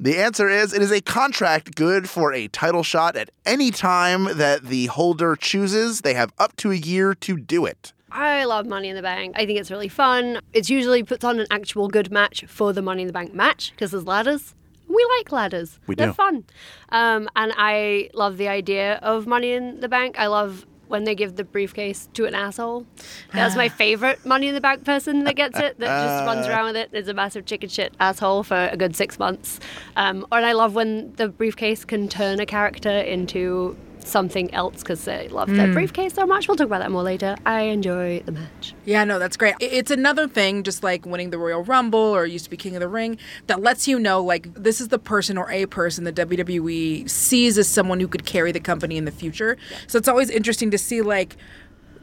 C: The answer is it is a contract good for a title shot at any time that the holder chooses. They have up to a year to do it.
A: I love Money in the Bank. I think it's really fun. It's usually puts on an actual good match for the Money in the Bank match because there's ladders. We like ladders.
C: We
A: They're
C: do.
A: fun. Um, and I love the idea of Money in the Bank. I love when they give the briefcase to an asshole. That's my favorite Money in the Bank person that gets it, that just runs around with it. it. Is a massive chicken shit asshole for a good six months. Um, and I love when the briefcase can turn a character into something else because they love their mm. briefcase so much. We'll talk about that more later. I enjoy the match.
D: Yeah, no, that's great. It's another thing, just like winning the Royal Rumble or used to be King of the Ring, that lets you know, like, this is the person or a person the WWE sees as someone who could carry the company in the future. So it's always interesting to see, like,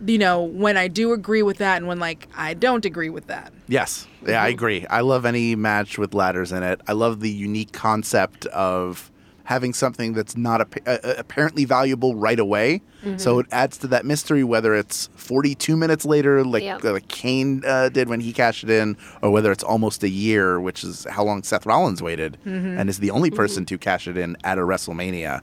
D: you know, when I do agree with that and when, like, I don't agree with that.
C: Yes. Yeah, I mm-hmm. agree. I love any match with ladders in it. I love the unique concept of having something that's not appa- uh, uh, apparently valuable right away. So it adds to that mystery whether it's 42 minutes later, like,
A: Yeah.
C: like Kane uh, did when he cashed it in, or whether it's almost a year, which is how long Seth Rollins waited and is the only person to cash it in at a WrestleMania.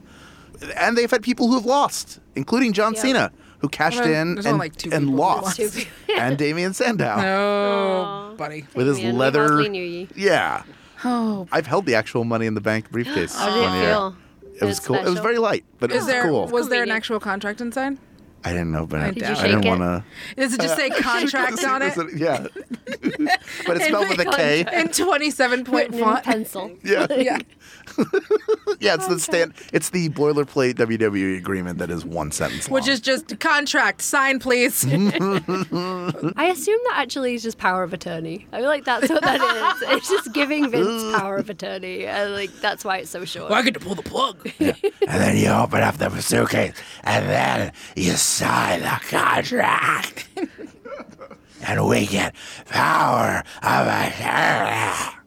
C: And they've had people who have lost, including John
A: Yeah.
C: Cena, who cashed
D: Well,
C: in and,
D: like two
C: and lost,
A: lost.
C: And Damien Sandow
D: Oh, buddy.
C: with his
A: Damian, we
C: leather.
A: hardly knew ye.
C: Yeah,
D: Oh,
C: I've held the actual Money in the Bank briefcase.
A: How did it feel?
C: It was cool. It was very light, but it
D: is
C: was
D: there
C: cool.
D: was there an actual contract inside?
C: I didn't know, but I,
D: Did you
C: I
A: shake
C: didn't want to.
D: Does it just say contract on it?
C: Yeah, but it's spelled with a K.
D: In 27 point font.
A: pencil.
C: Yeah,
D: Yeah.
C: yeah. It's the stand. It's the boilerplate WWE agreement that is one sentence long.
D: Which is just contract. Sign, please.
A: I assume that actually is just power of attorney. I feel like that's what that is. It's just giving Vince power of attorney. And like that's why it's so short.
D: I get to pull the plug.
C: and then you open up the suitcase, and then you sign the contract, and we get power of attorney.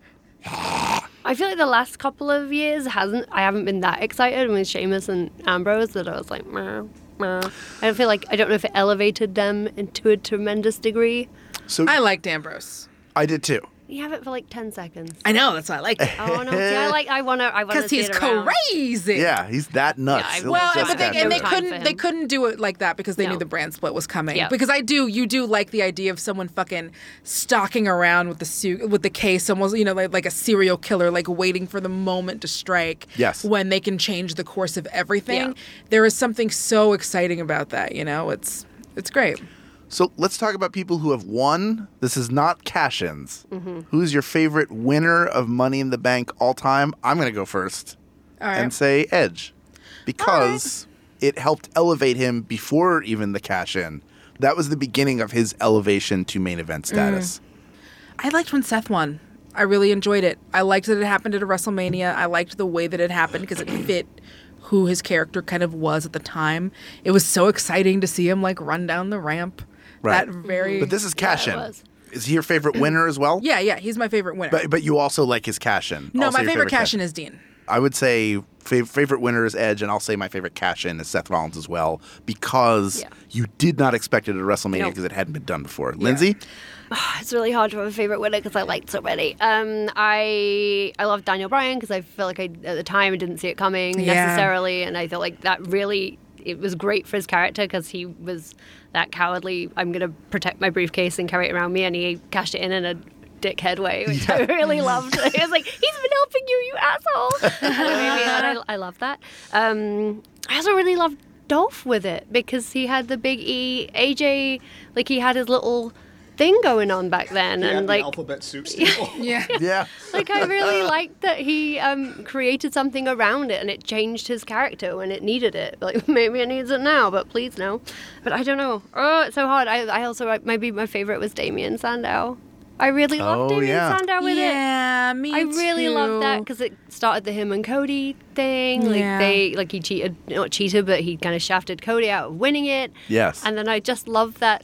A: I feel like the last couple of years hasn't. I haven't been that excited with Sheamus and Ambrose that I was like, meh, meh. I don't feel like I don't know if it elevated them into a tremendous degree.
C: So
D: I liked Ambrose.
C: I did too.
A: You have it for like ten seconds.
D: I know, that's why I like it.
A: Oh no! See, I like. I wanna. I wanna.
D: Because he's crazy.
C: Yeah, he's that nuts.
A: Yeah, I-
D: Well,
C: just
D: but they, and they
C: nuts.
A: time for
D: couldn't they couldn't do it like that because they
A: No.
D: knew the brand split was coming.
A: Yeah.
D: Because I do you do like the idea of someone fucking stalking around with the suit with the case, almost you know like like a serial killer, like waiting for the moment to strike.
C: Yes.
D: When they can change the course of everything.
A: Yeah.
D: There is something so exciting about that. You know, it's it's great.
C: So let's talk about people who have won. This is not cash-ins.
D: Mm-hmm.
C: Who's your favorite winner of Money in the Bank all time? I'm going to go first
D: All right.
C: and say Edge, because it helped elevate him before even the cash in. That was the beginning of his elevation to main event status.
D: I liked when Seth won. I really enjoyed it. I liked that it happened at a WrestleMania. I liked the way that it happened because it fit who his character kind of was at the time. It was so exciting to see him like run down the ramp.
C: Right.
D: That very
C: But this is cash
A: it
C: in. Is he your favorite winner as well?
D: Yeah, yeah, he's my favorite winner.
C: But but you also like his cash in.
D: no,
C: Also
D: my
C: your
D: favorite, cash in is Dean.
C: I would say fav- favorite winner is Edge, and I'll say my favorite cash in is Seth Rollins as well because
A: Yeah.
C: you did not expect it at WrestleMania
A: Nope.
C: because it hadn't been done before. Lindsey,
A: It's really hard to have a favorite winner because I liked so many. Um, I I love Daniel Bryan because I feel like I at the time I didn't see it coming
D: Yeah.
A: necessarily, and I feel like that really it was great for his character because he was that cowardly. I'm gonna protect my briefcase and carry it around me, and he cashed it in in a dickhead way, which I really loved. It was like he's been helping you, you asshole. and I, I love that. Um, I also really loved Dolph with it because he had the big E AJ, like he had his little thing going on back then,
F: Yeah,
A: and
F: the
A: like
F: alphabet soup steeple.
D: Yeah.
C: yeah,
A: like I really liked that he um, created something around it and it changed his character when it needed it. Like maybe it needs it now, but please no. But I don't know. Oh, it's so hard. I, I also maybe my favorite was Damien Sandow. I really loved
C: Oh,
A: Damien
C: yeah.
A: Sandow with it.
D: yeah, me
A: I really loved that because it started the him and Cody thing. Like
D: Yeah.
A: they, like he cheated, not cheated, but he kind of shafted Cody out of winning it.
C: Yes.
A: And then I just loved that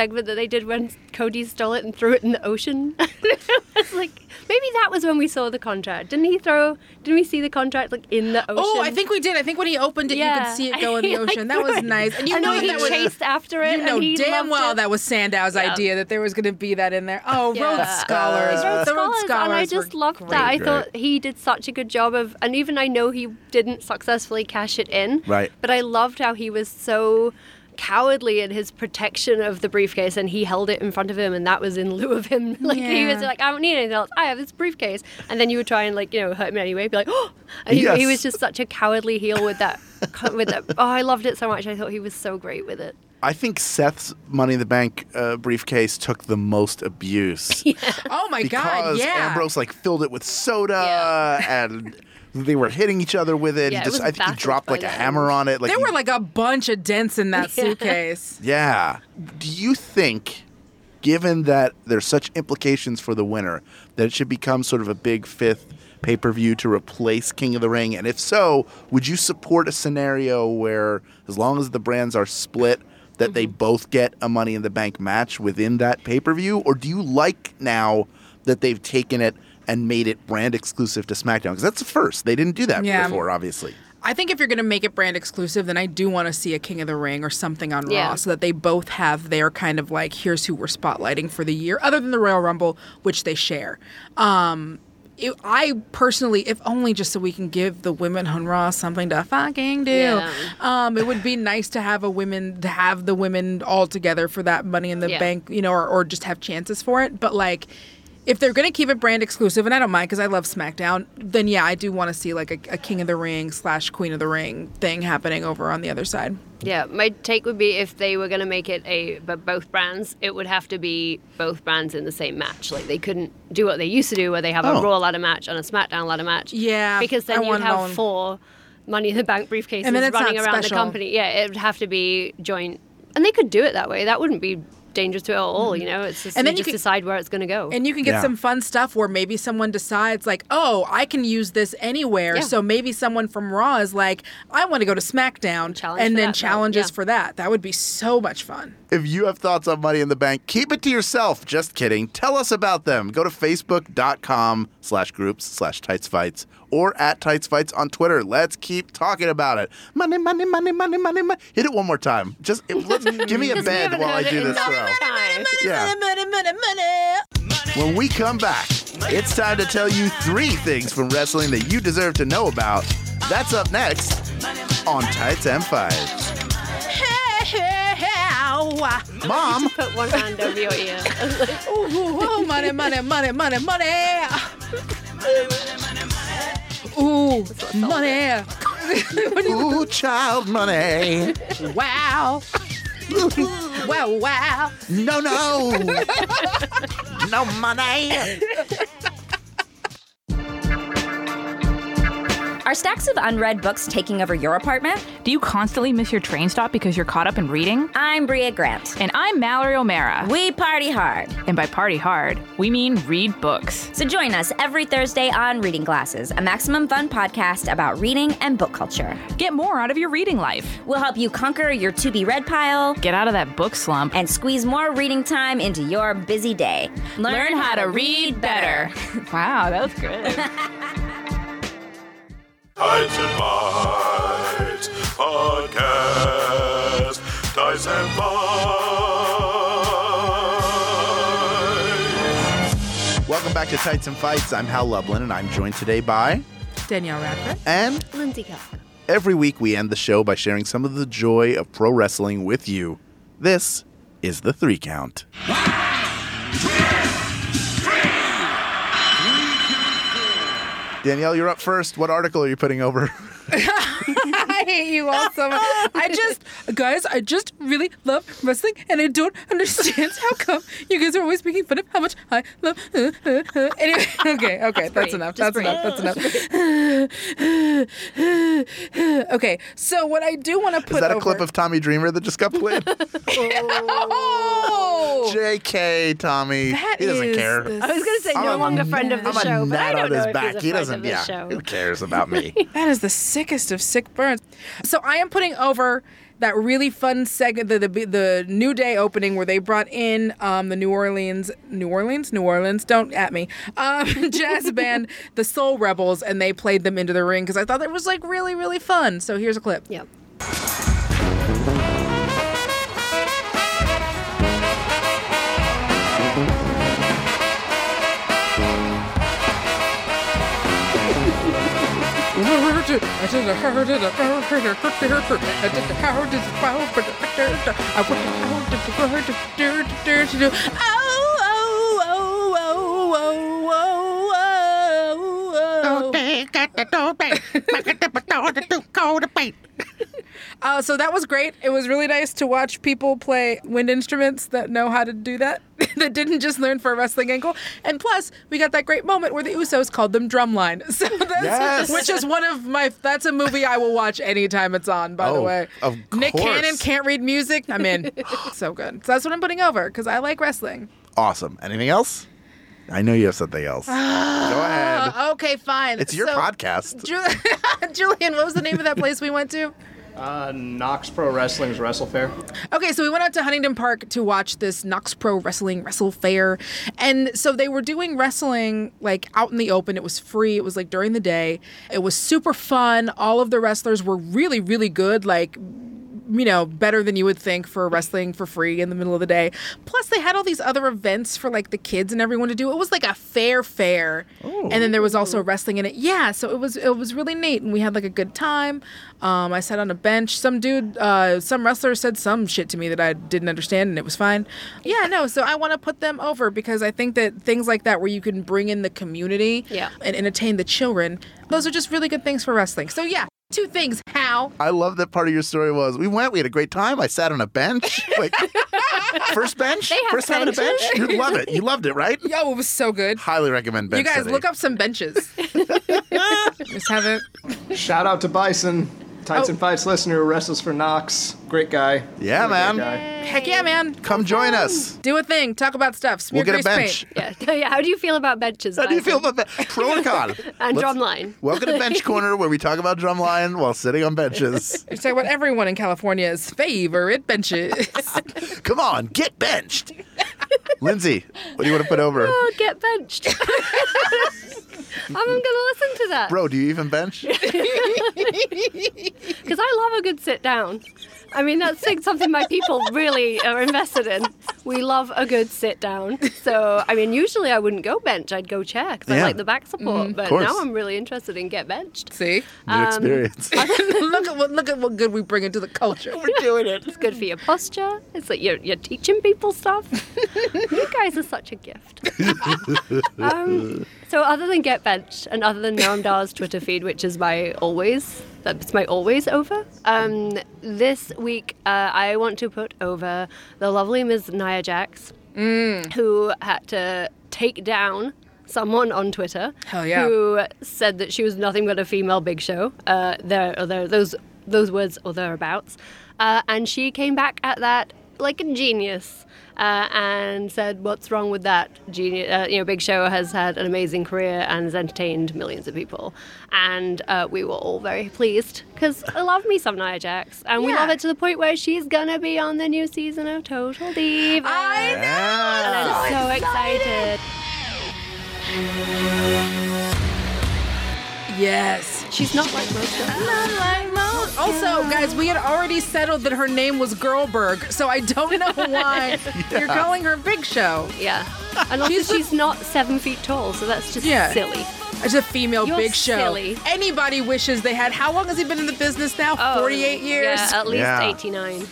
A: segment that they did when Cody stole it and threw it in the ocean. it's like maybe that was when we saw the contract. Didn't he throw? Didn't we see the contract like in the ocean?
D: Oh, I think we did. I think when he opened it, you could see it go in the
A: He, like,
D: ocean. that was nice. And you
A: And
D: know
A: then he
D: that was
A: chased after it.
D: You know
A: and he
D: damn
A: loved
D: well
A: it.
D: that was Sandow's
A: Yeah.
D: idea that there was going to be that in there. Oh,
A: Yeah.
D: Rhodes Scholars.
A: Rhodes
D: the Rhodes
A: Scholars,
D: Scholars
A: and I just loved
D: great.
A: that. I
C: Great.
A: thought he did such a good job of, and even I know he didn't successfully cash it in.
C: Right.
A: But I loved how he was so cowardly in his protection of the briefcase, and he held it in front of him, and that was in lieu of him. Like he was like, I don't need anything else. I have this briefcase, and then you would try and like you know hurt him anyway. Be like, oh, and he, he was just such a cowardly heel with that. With that, oh, I loved it so much. I thought he was so great with it.
C: I think Seth's Money in the Bank uh, briefcase took the most abuse
D: Oh my God, yeah.
C: Ambrose like filled it with soda
A: Yeah.
C: and they were hitting each other with it.
A: Yeah,
C: he
A: it
C: just
A: was
C: I think he dropped like a hammer on it. Like
D: there
C: he-
D: were like a bunch of dents in that suitcase.
C: Yeah. Do you think, given that there's such implications for the winner, that it should become sort of a big fifth pay per view to replace King of the Ring? And if so, would you support a scenario where, as long as the brands are split, that they mm-hmm. both get a Money in the Bank match within that pay per view? Or do you like now that they've taken it and made it brand exclusive to SmackDown? Because that's the first. They didn't do that
D: Yeah.
C: before, obviously.
D: I think if you're going to make it brand exclusive, then I do want to see a King of the Ring or something on
A: Yeah.
D: Raw so that they both have their kind of like, here's who we're spotlighting for the year, other than the Royal Rumble, which they share. Um, it, I personally, if only just so we can give the women on Raw something to fucking do.
A: Yeah.
D: Um, it would be nice to have a women to have the women all together for that Money in the
A: Yeah.
D: Bank, you know, or, or just have chances for it. But like, if they're gonna keep it brand exclusive, and I don't mind because I love SmackDown, then yeah, I do want to see like a, a King of the Ring slash Queen of the Ring thing happening over on the other side.
A: Yeah, my take would be if they were going to make it a but both brands, it would have to be both brands in the same match. Like they couldn't do what they used to do, where they have
C: Oh.
A: a Raw ladder match and a SmackDown ladder match.
D: Yeah,
A: because
D: I
A: then you'd
D: want it all
A: have
D: in-
A: four Money in the Bank briefcases
D: And then it's
A: running
D: not
A: around
D: special.
A: the company. Yeah, it would have to be joint, and they could do it that way. That wouldn't be dangerous to it at all. You mm-hmm. know, it's just
D: And then you
A: just
D: could-
A: decide where it's going to go.
D: And you can get
C: Yeah.
D: some fun stuff where maybe someone decides like, oh, I can use this anywhere.
A: Yeah.
D: So maybe someone from Raw is like, I want to go to SmackDown,
A: Challenge
D: and then
A: that
D: challenges
A: yeah.
D: for that. That would be so much fun.
C: If you have thoughts on Money in the Bank, keep it to yourself. Just kidding. Tell us about them. Go to facebook.com slash groups slash tights fights or at tights fights on Twitter. Let's keep talking about it. Money, money, money, money, money, money. Hit it one more time. Just it, let's, give me a bed while I do this
A: no
C: throw.
A: time.
C: Yeah.
D: Money, money, money.
C: When we come back, it's time to tell you three things from wrestling that you deserve to know about. That's up next on Tights M5.
D: Hey, hey, hey, ow.
C: Mom,
A: Put one hand over your ear.
D: Ooh, ooh, ooh, money, money, money, money, money. Ooh, money.
C: ooh, child money.
D: Wow. wow, wow.
C: No, no. no money.
I: Are stacks of unread books taking over your apartment?
H: Do you constantly miss your train stop because you're caught up in reading?
I: I'm Brea Grant.
H: And I'm Mallory O'Meara.
I: We party hard.
H: And by party hard, we mean read books.
I: So join us every Thursday on Reading Glasses, a maximum fun podcast about reading and book culture.
H: Get more out of your reading life.
I: We'll help you conquer your to be read pile,
H: Get out of that book slump,
I: and squeeze more reading time into your busy day.
H: learn how to read better. wow, that was good.
B: Tights and Bites Podcast. Tights and Bites.
C: Welcome back to Tights and Fights. I'm Hal Lublin, and I'm joined today by
D: Danielle Radford.
C: and
A: Lindsey Kelk.
C: every week we end the show by sharing some of the joy of pro wrestling with you. This is the three count. Danielle, you're up first. What article are you putting over?
D: I hate you all so much. I just, guys, I just really love wrestling, and I don't understand how come you guys are always making fun of how much I love. Uh, uh, uh. Anyway, okay, okay, that's
A: breathe.
D: enough.
A: Just
D: That's enough. That's enough. okay, so what I do want to put
C: Is that a
D: over-
C: clip of Tommy Dreamer that just got played?
D: Oh,
C: JK, Tommy.
D: That
C: he doesn't
D: is
C: care.
D: the
A: I was going to say
C: I'm
A: no
C: a
A: longer friend of the
C: I'm
A: show, but I don't
C: on
A: know
C: his
A: if
C: back.
A: he's a
C: he
A: friend
C: doesn't.
A: of the
C: Yeah.
A: show.
C: Who cares about me?
D: That is the sickest of sick burns. So I am putting over that really fun segment, the, the the New Day opening where they brought in um, the New Orleans, New Orleans, New Orleans. Don't at me, um, jazz band, the Soul Rebels, and they played them into the ring because I thought it was like really really fun. So here's a clip.
A: Yep.
D: Don't
C: take, got the don't take,
D: got the don't take, go to bed. Uh, so that was great. It was really nice to watch people play wind instruments that know how to do that, that didn't just learn for a wrestling angle. And plus, we got that great moment where the Usos called them drumline. So that's,
C: Yes.
D: which is one of my. That's a movie I will watch anytime it's on. By the
C: Oh,
D: way,
C: of
D: Nick
C: course.
D: Cannon can't read music. I'm in. so good. So that's what I'm putting over because I like wrestling.
C: Awesome. Anything else? I know you have something else. Go ahead.
D: Okay, fine.
C: It's your
D: So,
C: podcast.
D: Ju- Julian, what was the name of that place we went to?
F: Uh, Knox Pro Wrestling's Wrestle Fair.
D: Okay, so we went out to Huntington Park to watch this Knox Pro Wrestling Wrestle Fair. And so they were doing wrestling like out in the open. It was free. It was like during the day. It was super fun. All of the wrestlers were really, really good. Like, you know, better than you would think for wrestling for free in the middle of the day. Plus, they had all these other events for like the kids and everyone to do. It was like a fair fair, and then there was also wrestling in it. Yeah, so it was it was really neat, and we had like a good time. Um, I sat on a bench. Some dude, uh, some wrestler said some shit to me that I didn't understand, and it was fine. Yeah, no. So I want to put them over because I think that things like that, where you can bring in the community
A: Yeah.
D: and entertain the children, those are just really good things for wrestling. So yeah, two things. How
C: I love that part of your story was we went, we had a great time. I sat on a bench. Like first bench?
A: They have
C: first time on a bench?
A: benches.
C: You love it. You loved it, right?
D: Yo, it was so good.
C: Highly recommend bench.
D: you guys
C: sitting.
D: look up some benches. Just haven't.
F: Shout out to Bison, Tights
D: Oh.
F: and Fights listener who wrestles for Knox. Great guy.
C: Yeah,
F: Really great
C: man.
F: guy.
D: Heck yeah, man.
C: Come join us.
D: Do a thing. Talk about stuff. Smear
C: We'll get a bench.
D: paint.
A: Yeah. yeah. How do you feel about benches?
C: How do you feel about that? Pro or con?
A: And uh,
C: Let's-
A: drumline.
C: Welcome to Bench Corner, where we talk about drumline while sitting on benches.
D: We talk about everyone in California's favorite benches.
C: Come on, get benched. Lindsey, what do you want to put over?
A: Oh, get benched. I'm going to listen to that
C: Bro, do you even bench?
A: because I love a good sit down. I mean, that's like something my people really are invested in. We love a good sit down. So, I mean, usually I wouldn't go bench. I'd go chair because
C: Yeah.
A: I like the back support. but
C: course.
A: now I'm really interested in get benched.
D: See?
C: New experience.
D: look at what look at what good we bring into the culture.
C: We're doing it.
A: It's good for your posture. It's like you're, you're teaching people stuff. you guys are such a gift. um, so, other than Get Benched and other than Noam Dar's Twitter feed, which is my always, that's my always over, um, this week uh, I want to put over the lovely Ms. Nia Jax, who had to take down someone on Twitter
D: Hell yeah.
A: who said that she was nothing but a female Big Show. Uh, there, or there, those those words or thereabouts, uh, and she came back at that like a genius. Uh, and said, "What's wrong with that? Genius, uh, you know, Big Show has had an amazing career and has entertained millions of people, and uh, we were all very pleased because I love me some Nia Jax, and we love it to the point where she's gonna be on the new season of Total Diva.
D: I know.
A: And I'm so excited.
D: Yes.
A: She's not like most of them.
D: Also, guys, we had already settled that her name was Girlberg, so I don't know why you're calling her Big Show.
A: Yeah. And also,
D: She's
A: she's, not seven feet tall, so that's just
D: Yeah.
A: silly.
D: It's a female
A: You're
D: Big Show.
A: silly.
D: Anybody wishes they had. How long has he been in the business now?
A: Oh,
D: 48 years.
A: Yeah, at least
C: Yeah.
A: 89.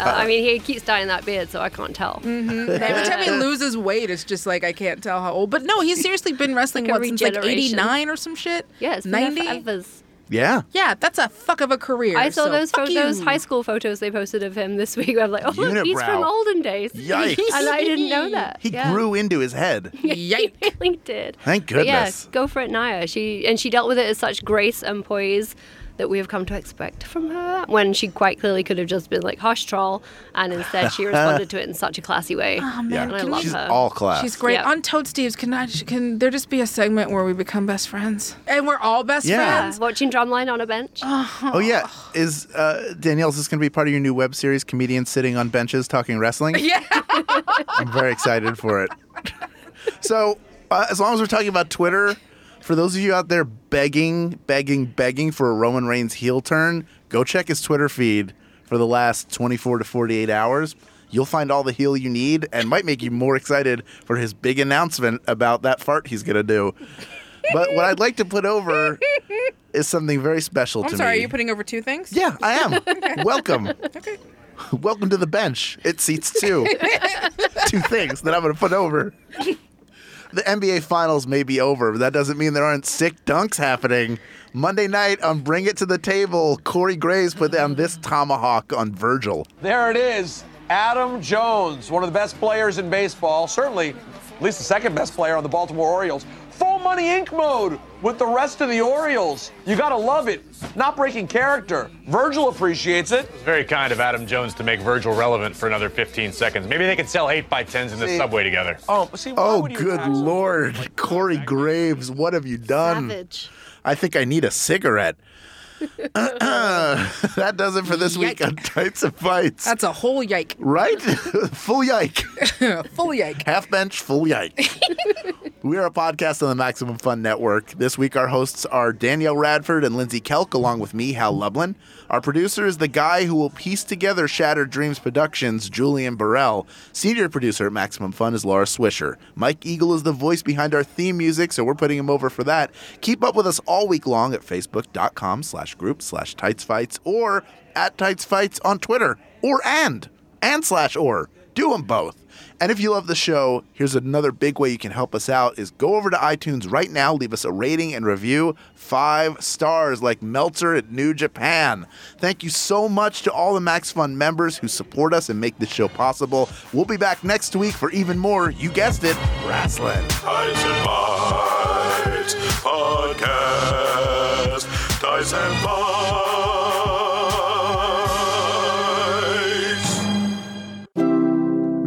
A: Uh, I mean, he keeps dyeing that beard, so I can't tell.
D: Every time he loses weight, it's just like I can't tell how old. But no, he's seriously been wrestling
A: Like
D: what since like 89 or some shit.
A: Yeah, it's been there
D: 90.
C: Yeah.
D: Yeah, that's a fuck of a career.
A: I saw
D: so
A: those
D: fuck
A: pho- those high school photos they posted of him this week. I'm like, oh, look, he's from olden days.
C: Yikes.
A: and I didn't know that.
C: He
A: yeah.
C: grew into his head.
D: Yike.
A: He really did.
C: Thank
A: But yeah, go for it, Nia. She and she dealt with it as such grace and poise that we have come to expect from her. When she quite clearly could have just been like hush troll, and instead she responded to it in such a classy way.
D: Oh,
C: Yeah.
A: and I love
C: She's
A: her.
C: all class.
D: She's great.
A: Yeah.
D: On Toad Steve's, can I, can there just be a segment where we become best friends? And we're all best
C: Yeah.
A: Yeah,
D: friends?
A: watching drumline on a bench.
C: Oh yeah, is uh, Danielle? Is this going to be part of your new web series? Comedians sitting on benches talking wrestling.
D: Yeah.
C: I'm very excited for it. So, uh, as long as we're talking about Twitter, for those of you out there begging, begging, begging for a Roman Reigns heel turn, go check his Twitter feed for the last 24 to 48 hours. You'll find all the heel you need and might make you more excited for his big announcement about that fart he's going to do. But what I'd like to put over is something very special
D: I'm
C: to
D: sorry,
C: me.
D: are you putting over two things?
C: Yeah, I am. Welcome. Okay. Welcome to the bench. It seats two. two things that I'm going to put over. The NBA Finals may be over, but that doesn't mean there aren't sick dunks happening. Monday night on Bring It to the Table, Corey Graves put down this tomahawk on Virgil.
J: There it is. Adam Jones, one of the best players in baseball, certainly at least the second best player on the Baltimore Orioles. Full Money Inc mode with the rest of the Orioles. You gotta love it. Not breaking character. Virgil appreciates it.
K: Very kind of Adam Jones to make Virgil relevant for another 15 seconds. Maybe they could sell 8 by 10s in the
J: See-
K: subway together.
J: Oh, see,
C: Oh, good
J: attack someone?
C: lord. Corey Graves, what have you done?
A: Savage.
C: I think I need a cigarette. that does it for this week
D: Yike.
C: on Tights and Fights.
D: That's a whole yike.
C: right? Full yike.
D: Full yike.
C: Half bench, full yike. we are a podcast on the Maximum Fun Network. This week, our hosts are Danielle Radford and Lindsey Kelk, along with me, Hal Lublin. Our producer is the guy who will piece together Shattered Dreams Productions, Julian Burrell. Senior producer at Maximum Fun is Laura Swisher. Mike Eagle is the voice behind our theme music, so we're putting him over for that. Keep up with us all week long at facebook.com slash group slash tights fights or at tights fights on Twitter or and and slash or. Do them both. And if you love the show, here's another big way you can help us out is go over to iTunes right now, leave us a rating and review. Five stars like Meltzer at New Japan. Thank you so much to all the MaxFun members who support us and make this show possible. We'll be back next week for even more, you guessed it, wrestling.
B: Tyson Podcast. Tyson